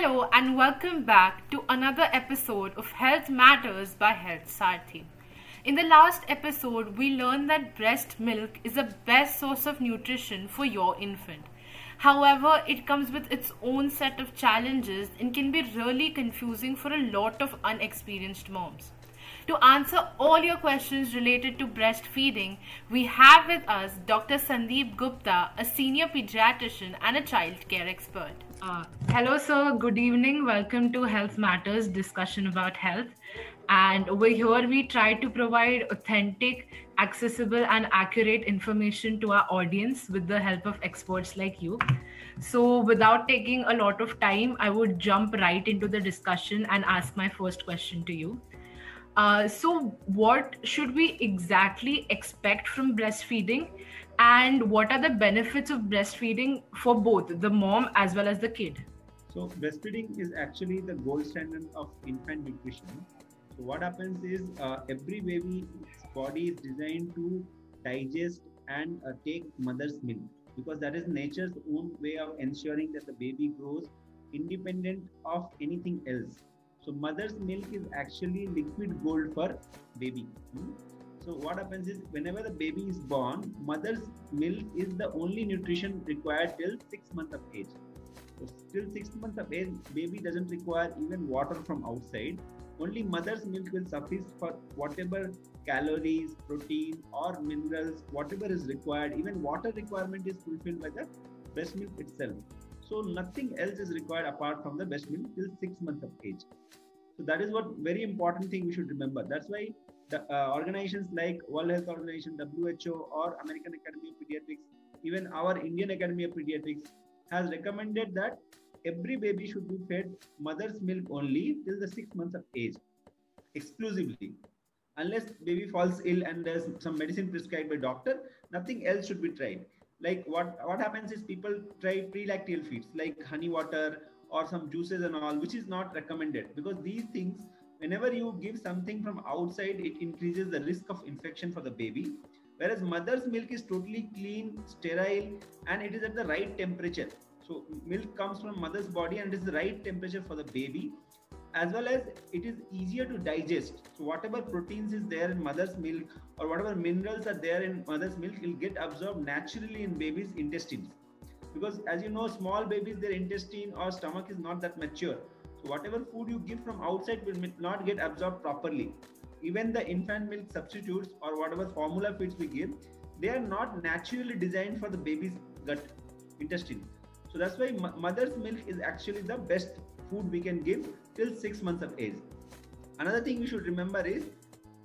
Hello and welcome back to another episode of Health Matters by Health Saarthi. In the last episode, we learned that breast milk is the best source of nutrition for your infant. However, it comes with its own set of challenges and can be really confusing for a lot of unexperienced moms. To answer all your questions related to breastfeeding, we have with us Dr. Sandip Gupta, a senior pediatrician and a child care expert. Uh, hello, sir. Good evening. Welcome to Health Matters discussion about health. And over here, we try to provide authentic, accessible, and accurate information to our audience with the help of experts like you. So, without taking a lot of time, I would jump right into the discussion and ask my first question to you. Uh, so, what should we exactly expect from breastfeeding, and what are the benefits of breastfeeding for both the mom as well as the kid? So, breastfeeding is actually the gold standard of infant nutrition. So, what happens is uh, every baby's body is designed to digest and uh, take mother's milk because that is nature's own way of ensuring that the baby grows independent of anything else so mother's milk is actually liquid gold for baby. Hmm? So what happens is whenever the baby is born, mother's milk is the only nutrition required till six months of age. So till six months of age, baby doesn't require even water from outside. Only mother's milk will suffice for whatever calories, protein, or minerals, whatever is required. Even water requirement is fulfilled by the breast milk itself. So nothing else is required apart from the breast milk till six months of age. So that is what very important thing we should remember. That's why the uh, organizations like World Health Organization, WHO, or American Academy of Pediatrics, even our Indian Academy of Pediatrics has recommended that every baby should be fed mother's milk only till the six months of age, exclusively. Unless baby falls ill and there's some medicine prescribed by doctor, nothing else should be tried like what what happens is people try pre-lacteal feeds like honey water or some juices and all which is not recommended. Because these things whenever you give something from outside it increases the risk of infection for the baby. Whereas mother's milk is totally clean sterile and it is at the right temperature. So milk comes from mother's body and it is the right temperature for the baby as well as it is easier to digest. So whatever proteins is there in mother's milk or whatever minerals are there in mother's milk will get absorbed naturally in baby's intestines. Because as you know, small babies, their intestine or stomach is not that mature. So whatever food you give from outside will not get absorbed properly. Even the infant milk substitutes or whatever formula feeds we give, they are not naturally designed for the baby's gut intestine. So that's why mother's milk is actually the best food we can give till six months of age. Another thing we should remember is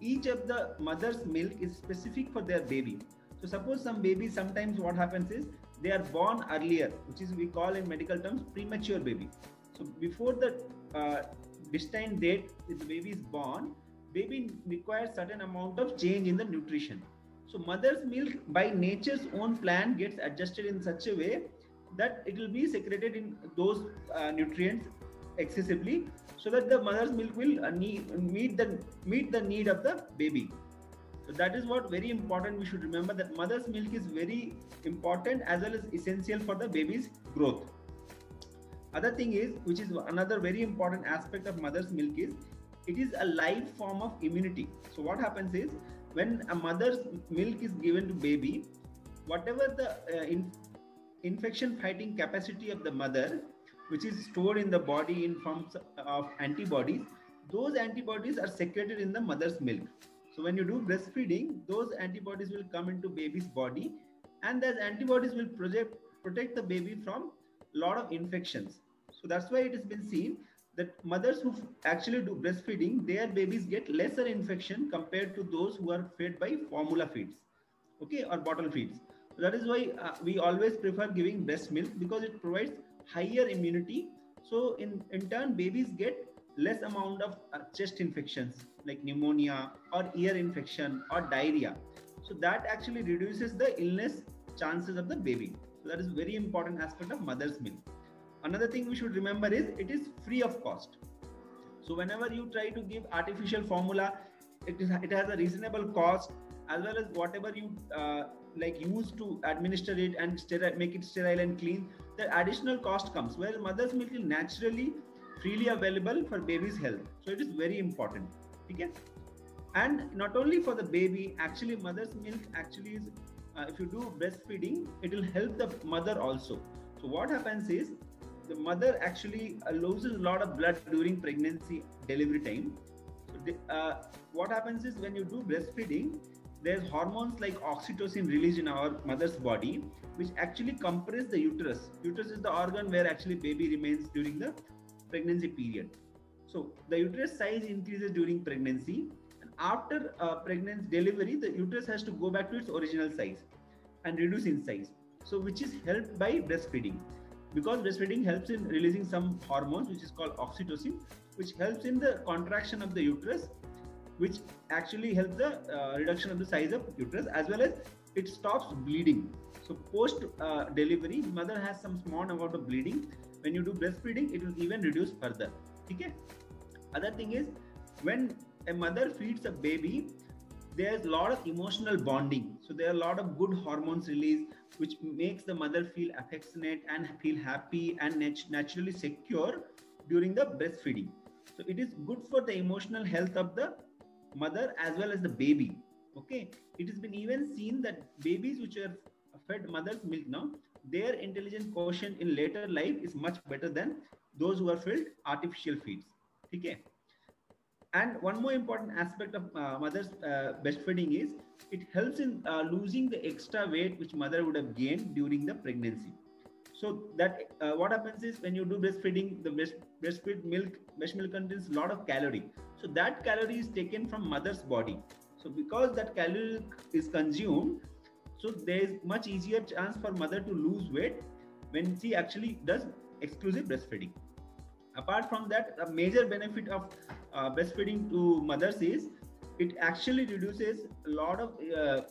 each of the mother's milk is specific for their baby. So suppose some babies sometimes what happens is they are born earlier, which is we call in medical terms premature baby. So before the uh, destined date the baby is born, baby requires certain amount of change in the nutrition. So mother's milk by nature's own plan gets adjusted in such a way that it will be secreted in those uh, nutrients excessively so that the mother's milk will uh, need, meet the meet the need of the baby. So that is what very important we should remember that mother's milk is very important as well as essential for the baby's growth. Other thing is which is another very important aspect of mother's milk is it is a live form of immunity. So what happens is when a mother's milk is given to baby whatever the uh, in, infection fighting capacity of the mother which is stored in the body in forms of antibodies. Those antibodies are secreted in the mother's milk. So when you do breastfeeding those antibodies will come into baby's body and those antibodies will project, protect the baby from a lot of infections. So that's why it has been seen that mothers who actually do breastfeeding their babies get lesser infection compared to those who are fed by formula feeds okay or bottle feeds. That is why uh, we always prefer giving breast milk because it provides higher immunity. So in in turn babies get less amount of uh, chest infections like pneumonia or ear infection or diarrhea. So that actually reduces the illness chances of the baby. So that is very important aspect of mother's milk. Another thing we should remember is it is free of cost. So whenever you try to give artificial formula it, is, it has a reasonable cost as well as whatever you uh, like used to administer it and sterile, make it sterile and clean, the additional cost comes. Whereas mother's milk is naturally freely available for baby's health. So it is very important. Okay? And not only for the baby, actually mother's milk actually is uh, if you do breastfeeding, it will help the mother also. So what happens is the mother actually uh, loses a lot of blood during pregnancy delivery time. So the, uh, what happens is when you do breastfeeding, there's hormones like oxytocin released in our mother's body, which actually compress the uterus. Uterus is the organ where actually baby remains during the pregnancy period. So the uterus size increases during pregnancy, and after uh, pregnancy delivery, the uterus has to go back to its original size and reduce in size. So which is helped by breastfeeding, because breastfeeding helps in releasing some hormones which is called oxytocin, which helps in the contraction of the uterus which actually helps the uh, reduction of the size of uterus as well as it stops bleeding. So post uh, delivery mother has some small amount of bleeding. When you do breastfeeding it will even reduce further. Okay? Other thing is when a mother feeds a baby there's a lot of emotional bonding. So there are a lot of good hormones released which makes the mother feel affectionate and feel happy and nat- naturally secure during the breastfeeding. So it is good for the emotional health of the mother as well as the baby. Okay? It has been even seen that babies which are fed mother's milk now their intelligence quotient in later life is much better than those who are fed artificial feeds. Okay? And one more important aspect of uh, mother's uh, breastfeeding is it helps in uh, losing the extra weight which mother would have gained during the pregnancy so that uh, what happens is when you do breastfeeding the breast, milk breast milk contains a lot of calorie so that calorie is taken from mother's body. So because that calorie is consumed, so there is much easier chance for mother to lose weight when she actually does exclusive breastfeeding. Apart from that, a major benefit of uh, breastfeeding to mothers is it actually reduces a lot of uh,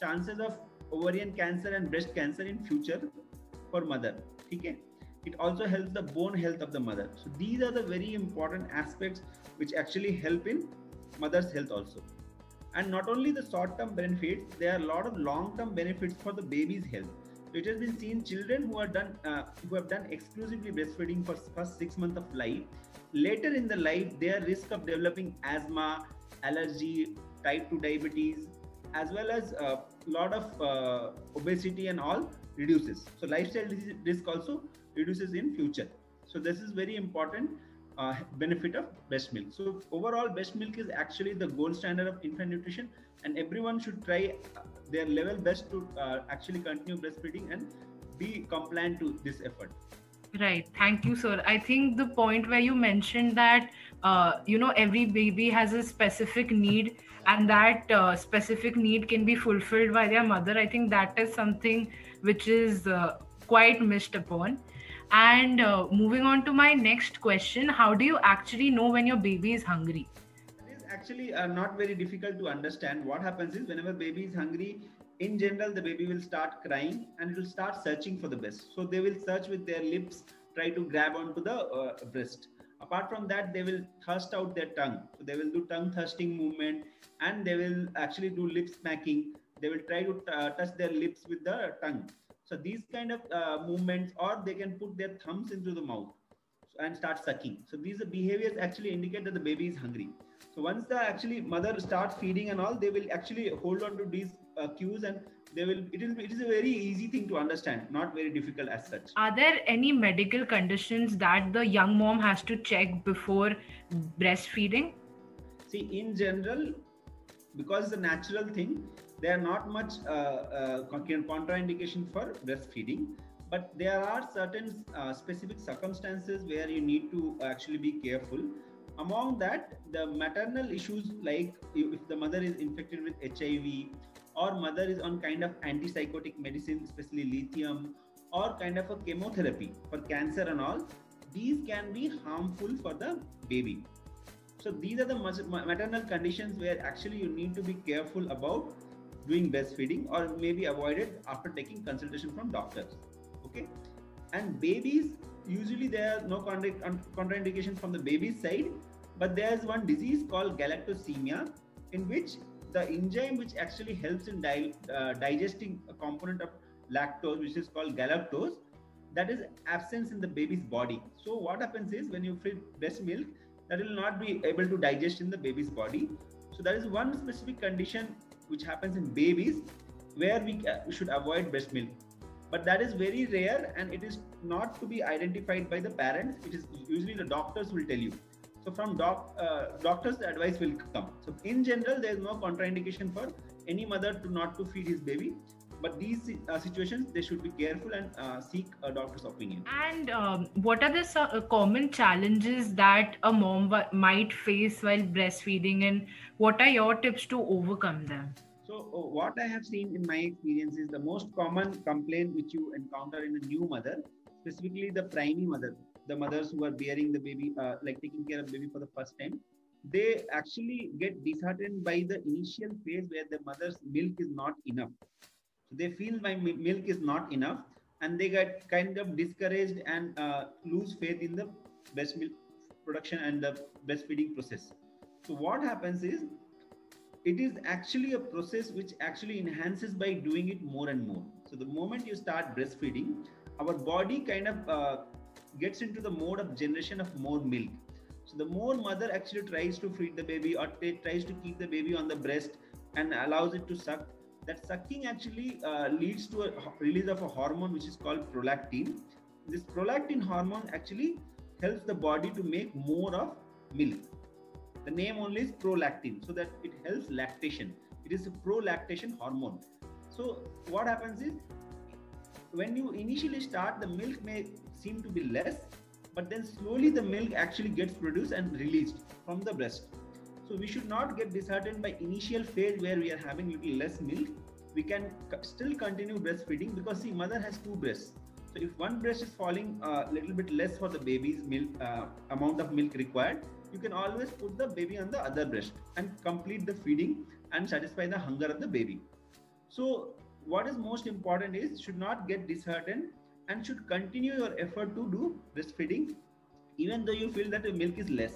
chances of ovarian cancer and breast cancer in future for mother. Okay? It also helps the bone health of the mother. So these are the very important aspects which actually help in mother's health also and not only the short term benefits there are a lot of long term benefits for the baby's health so it has been seen children who are done uh, who have done exclusively breastfeeding for first 6 months of life later in the life their risk of developing asthma allergy type 2 diabetes as well as a uh, lot of uh, obesity and all reduces so lifestyle risk also reduces in future so this is very important uh, benefit of breast milk. So overall, breast milk is actually the gold standard of infant nutrition, and everyone should try uh, their level best to uh, actually continue breastfeeding and be compliant to this effort. Right. Thank you, sir. I think the point where you mentioned that uh, you know every baby has a specific need and that uh, specific need can be fulfilled by their mother. I think that is something which is uh, quite missed upon and uh, moving on to my next question, how do you actually know when your baby is hungry? It is actually uh, not very difficult to understand. What happens is whenever baby is hungry, in general, the baby will start crying and it will start searching for the breast. So they will search with their lips, try to grab onto the uh, breast. Apart from that, they will thrust out their tongue. So they will do tongue thrusting movement and they will actually do lip smacking. They will try to uh, touch their lips with the tongue so these kind of uh, movements, or they can put their thumbs into the mouth and start sucking. So these behaviors actually indicate that the baby is hungry. So once the actually mother starts feeding and all, they will actually hold on to these uh, cues and they will it is it is a very easy thing to understand not very difficult as such. Are there any medical conditions that the young mom has to check before breastfeeding? See in general because it's a natural thing there are not much uh, uh, contraindication for breastfeeding but there are certain uh, specific circumstances where you need to actually be careful. Among that the maternal issues like if the mother is infected with hiv or mother is on kind of antipsychotic medicine especially lithium or kind of a chemotherapy for cancer and all. These can be harmful for the baby. So these are the maternal conditions where actually you need to be careful about doing breastfeeding or maybe avoided after taking consultation from doctors okay? And babies usually there are no contraindication from the baby's side but there's one disease called galactosemia in which the enzyme which actually helps in di- uh, digesting a component of lactose, which is called galactose, that is absence in the baby's body. So what happens is when you feed breast milk, that will not be able to digest in the baby's body. So that is one specific condition which happens in babies where we, uh, we should avoid breast milk. But that is very rare and it is not to be identified by the parents. It is usually the doctors will tell you. So from doc, uh, doctors, the advice will come. So in general, there is no contraindication for any mother to not to feed his baby. But these uh, situations they should be careful and uh, seek a doctor's opinion. And um, what are the uh, common challenges that a mom w- might face while breastfeeding? And what are your tips to overcome them? So uh, what i have seen in my experience is the most common complaint which you encounter in a new mother specifically the primary mother the mothers who are bearing the baby uh, like taking care of baby for the first time they actually get disheartened by the initial phase where the mother's milk is not enough. So they feel my milk is not enough and they get kind of discouraged and uh, lose faith in the breast milk production and the breastfeeding process. So what happens is it is actually a process which actually enhances by doing it more and more. So the moment you start breastfeeding our body kind of uh, gets into the mode of generation of more milk so the more mother actually tries to feed the baby or tries to keep the baby on the breast and allows it to suck that sucking actually uh, leads to a release of a hormone which is called prolactin. This prolactin hormone actually helps the body to make more of milk. The name only is prolactin, so that it helps lactation. It is a prolactation hormone. So what happens is when you initially start, the milk may seem to be less, but then slowly the milk actually gets produced and released from the breast. So we should not get disheartened by initial phase where we are having little less milk. We can still continue breastfeeding because see, mother has two breasts. So if one breast is falling a uh, little bit less for the baby's milk uh, amount of milk required, you can always put the baby on the other breast and complete the feeding and satisfy the hunger of the baby. So what is most important is should not get disheartened and should continue your effort to do breastfeeding even though you feel that the milk is less.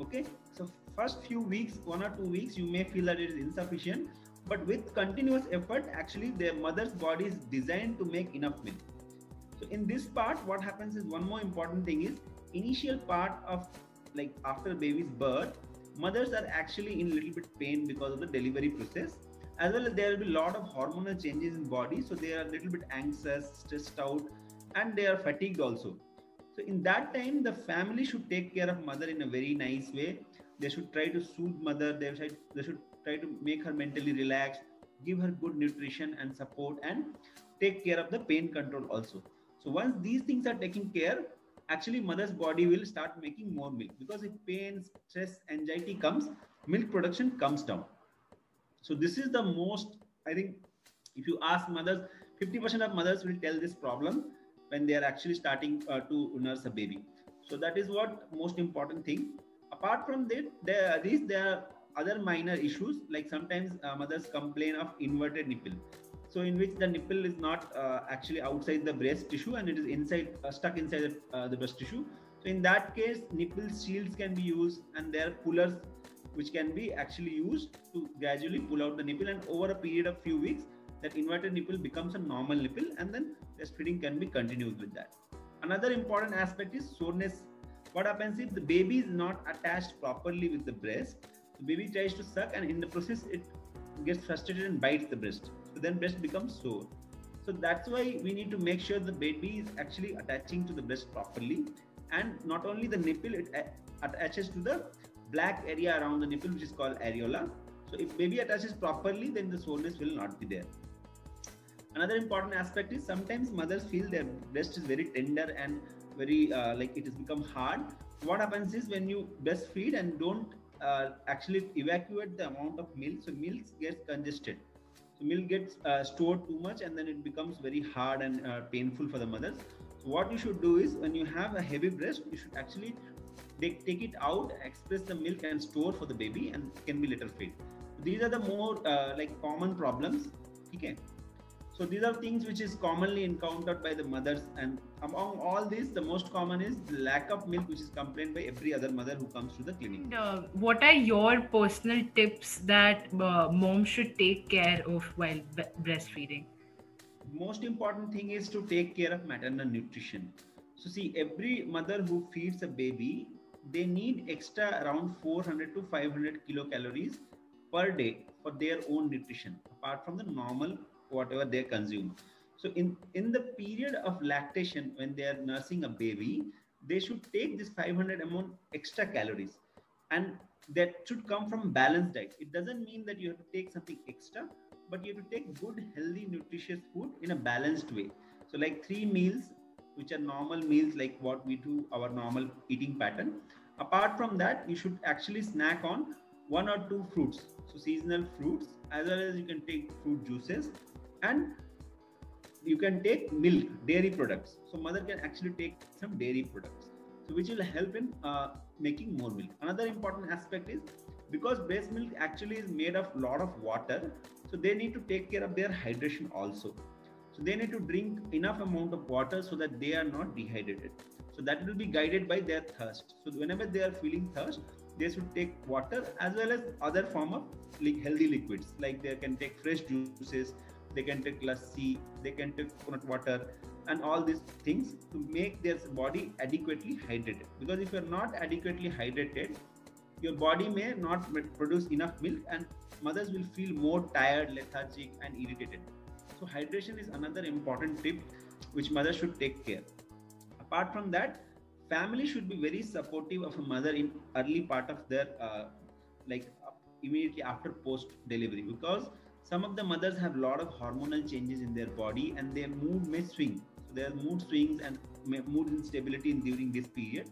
Okay? So first few weeks one or two weeks you may feel that it is insufficient but with continuous effort actually the mother's body is designed to make enough milk. So in this part what happens is one more important thing is initial part of like after baby's birth mothers are actually in a little bit pain because of the delivery process as well as there will be a lot of hormonal changes in body so they are a little bit anxious stressed out and they are fatigued also so in that time, the family should take care of mother in a very nice way. They should try to soothe mother. They should, they should try to make her mentally relaxed, give her good nutrition and support, and take care of the pain control also. So once these things are taken care, actually mother's body will start making more milk because if pain, stress, anxiety comes, milk production comes down. So this is the most, I think, if you ask mothers, 50% of mothers will tell this problem when they are actually starting uh, to nurse a baby. So that is what most important thing. Apart from that, there these there are other minor issues like sometimes uh, mothers complain of inverted nipple. So in which the nipple is not uh, actually outside the breast tissue and it is inside uh, stuck inside the, uh, the breast tissue. So in that case, nipple shields can be used and there are pullers which can be actually used to gradually pull out the nipple and over a period of few weeks that inverted nipple becomes a normal nipple and then breastfeeding can be continued with that. Another important aspect is soreness. What happens if the baby is not attached properly with the breast? The baby tries to suck and in the process it gets frustrated and bites the breast. So then breast becomes sore. So that's why we need to make sure the baby is actually attaching to the breast properly. And not only the nipple, it attaches to the black area around the nipple, which is called areola. So if baby attaches properly, then the soreness will not be there. Another important aspect is sometimes mothers feel their breast is very tender and very uh, like it has become hard. What happens is when you breastfeed and don't uh, actually evacuate the amount of milk, so milk gets congested. So milk gets uh, stored too much and then it becomes very hard and uh, painful for the mothers. So what you should do is when you have a heavy breast, you should actually take, take it out, express the milk and store for the baby and can be later fed. These are the more uh, like common problems. Okay so these are things which is commonly encountered by the mothers and among all these the most common is lack of milk which is complained by every other mother who comes to the clinic and, uh, what are your personal tips that uh, mom should take care of while breastfeeding most important thing is to take care of maternal nutrition so see every mother who feeds a baby they need extra around 400 to 500 kilocalories per day for their own nutrition apart from the normal whatever they consume. So in, in the period of lactation, when they are nursing a baby, they should take this 500 amount extra calories and that should come from balanced diet. It doesn't mean that you have to take something extra, but you have to take good, healthy, nutritious food in a balanced way. So like three meals, which are normal meals, like what we do, our normal eating pattern. Apart from that, you should actually snack on one or two fruits. So seasonal fruits, as well as you can take fruit juices and you can take milk dairy products so mother can actually take some dairy products so which will help in uh, making more milk another important aspect is because breast milk actually is made of lot of water so they need to take care of their hydration also so they need to drink enough amount of water so that they are not dehydrated so that will be guided by their thirst so whenever they are feeling thirst they should take water as well as other form of like healthy liquids like they can take fresh juices they can take lassi, they can take coconut water, and all these things to make their body adequately hydrated. Because if you're not adequately hydrated, your body may not produce enough milk, and mothers will feel more tired, lethargic, and irritated. So, hydration is another important tip which mother should take care. Apart from that, family should be very supportive of a mother in early part of their uh, like immediately after post delivery because some of the mothers have a lot of hormonal changes in their body and their mood may swing so there are mood swings and mood instability during this period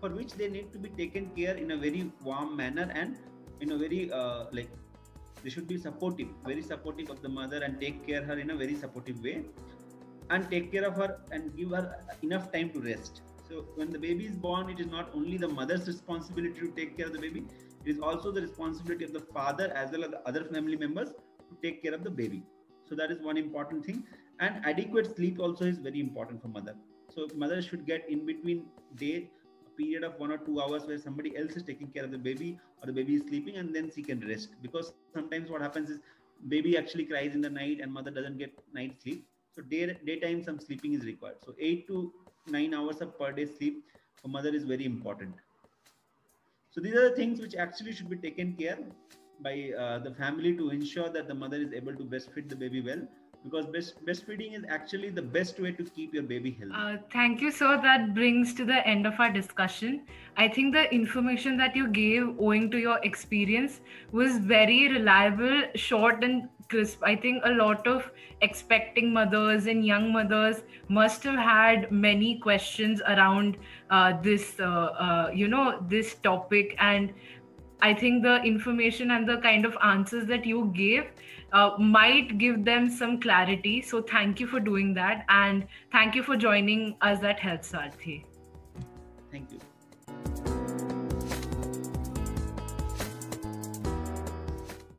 for which they need to be taken care in a very warm manner and in a very uh, like they should be supportive very supportive of the mother and take care her in a very supportive way and take care of her and give her enough time to rest. So when the baby is born it is not only the mother's responsibility to take care of the baby it is also the responsibility of the father as well as the other family members to take care of the baby. So that is one important thing. And adequate sleep also is very important for mother. So mother should get in between day period of one or two hours where somebody else is taking care of the baby or the baby is sleeping and then she can rest. Because sometimes what happens is baby actually cries in the night and mother doesn't get night sleep. So day daytime some sleeping is required. So 8 to 9 hours of per day sleep for mother is very important. So these are the things which actually should be taken care by uh, the family to ensure that the mother is able to breastfeed the baby well because breast, breastfeeding is actually the best way to keep your baby healthy. Uh, thank you, sir. That brings to the end of our discussion. I think the information that you gave, owing to your experience, was very reliable, short, and crisp. I think a lot of expecting mothers and young mothers must have had many questions around uh, this, uh, uh you know, this topic and I think the information and the kind of answers that you gave uh, might give them some clarity. So thank you for doing that. And thank you for joining us at Health Saarthi. Thank you.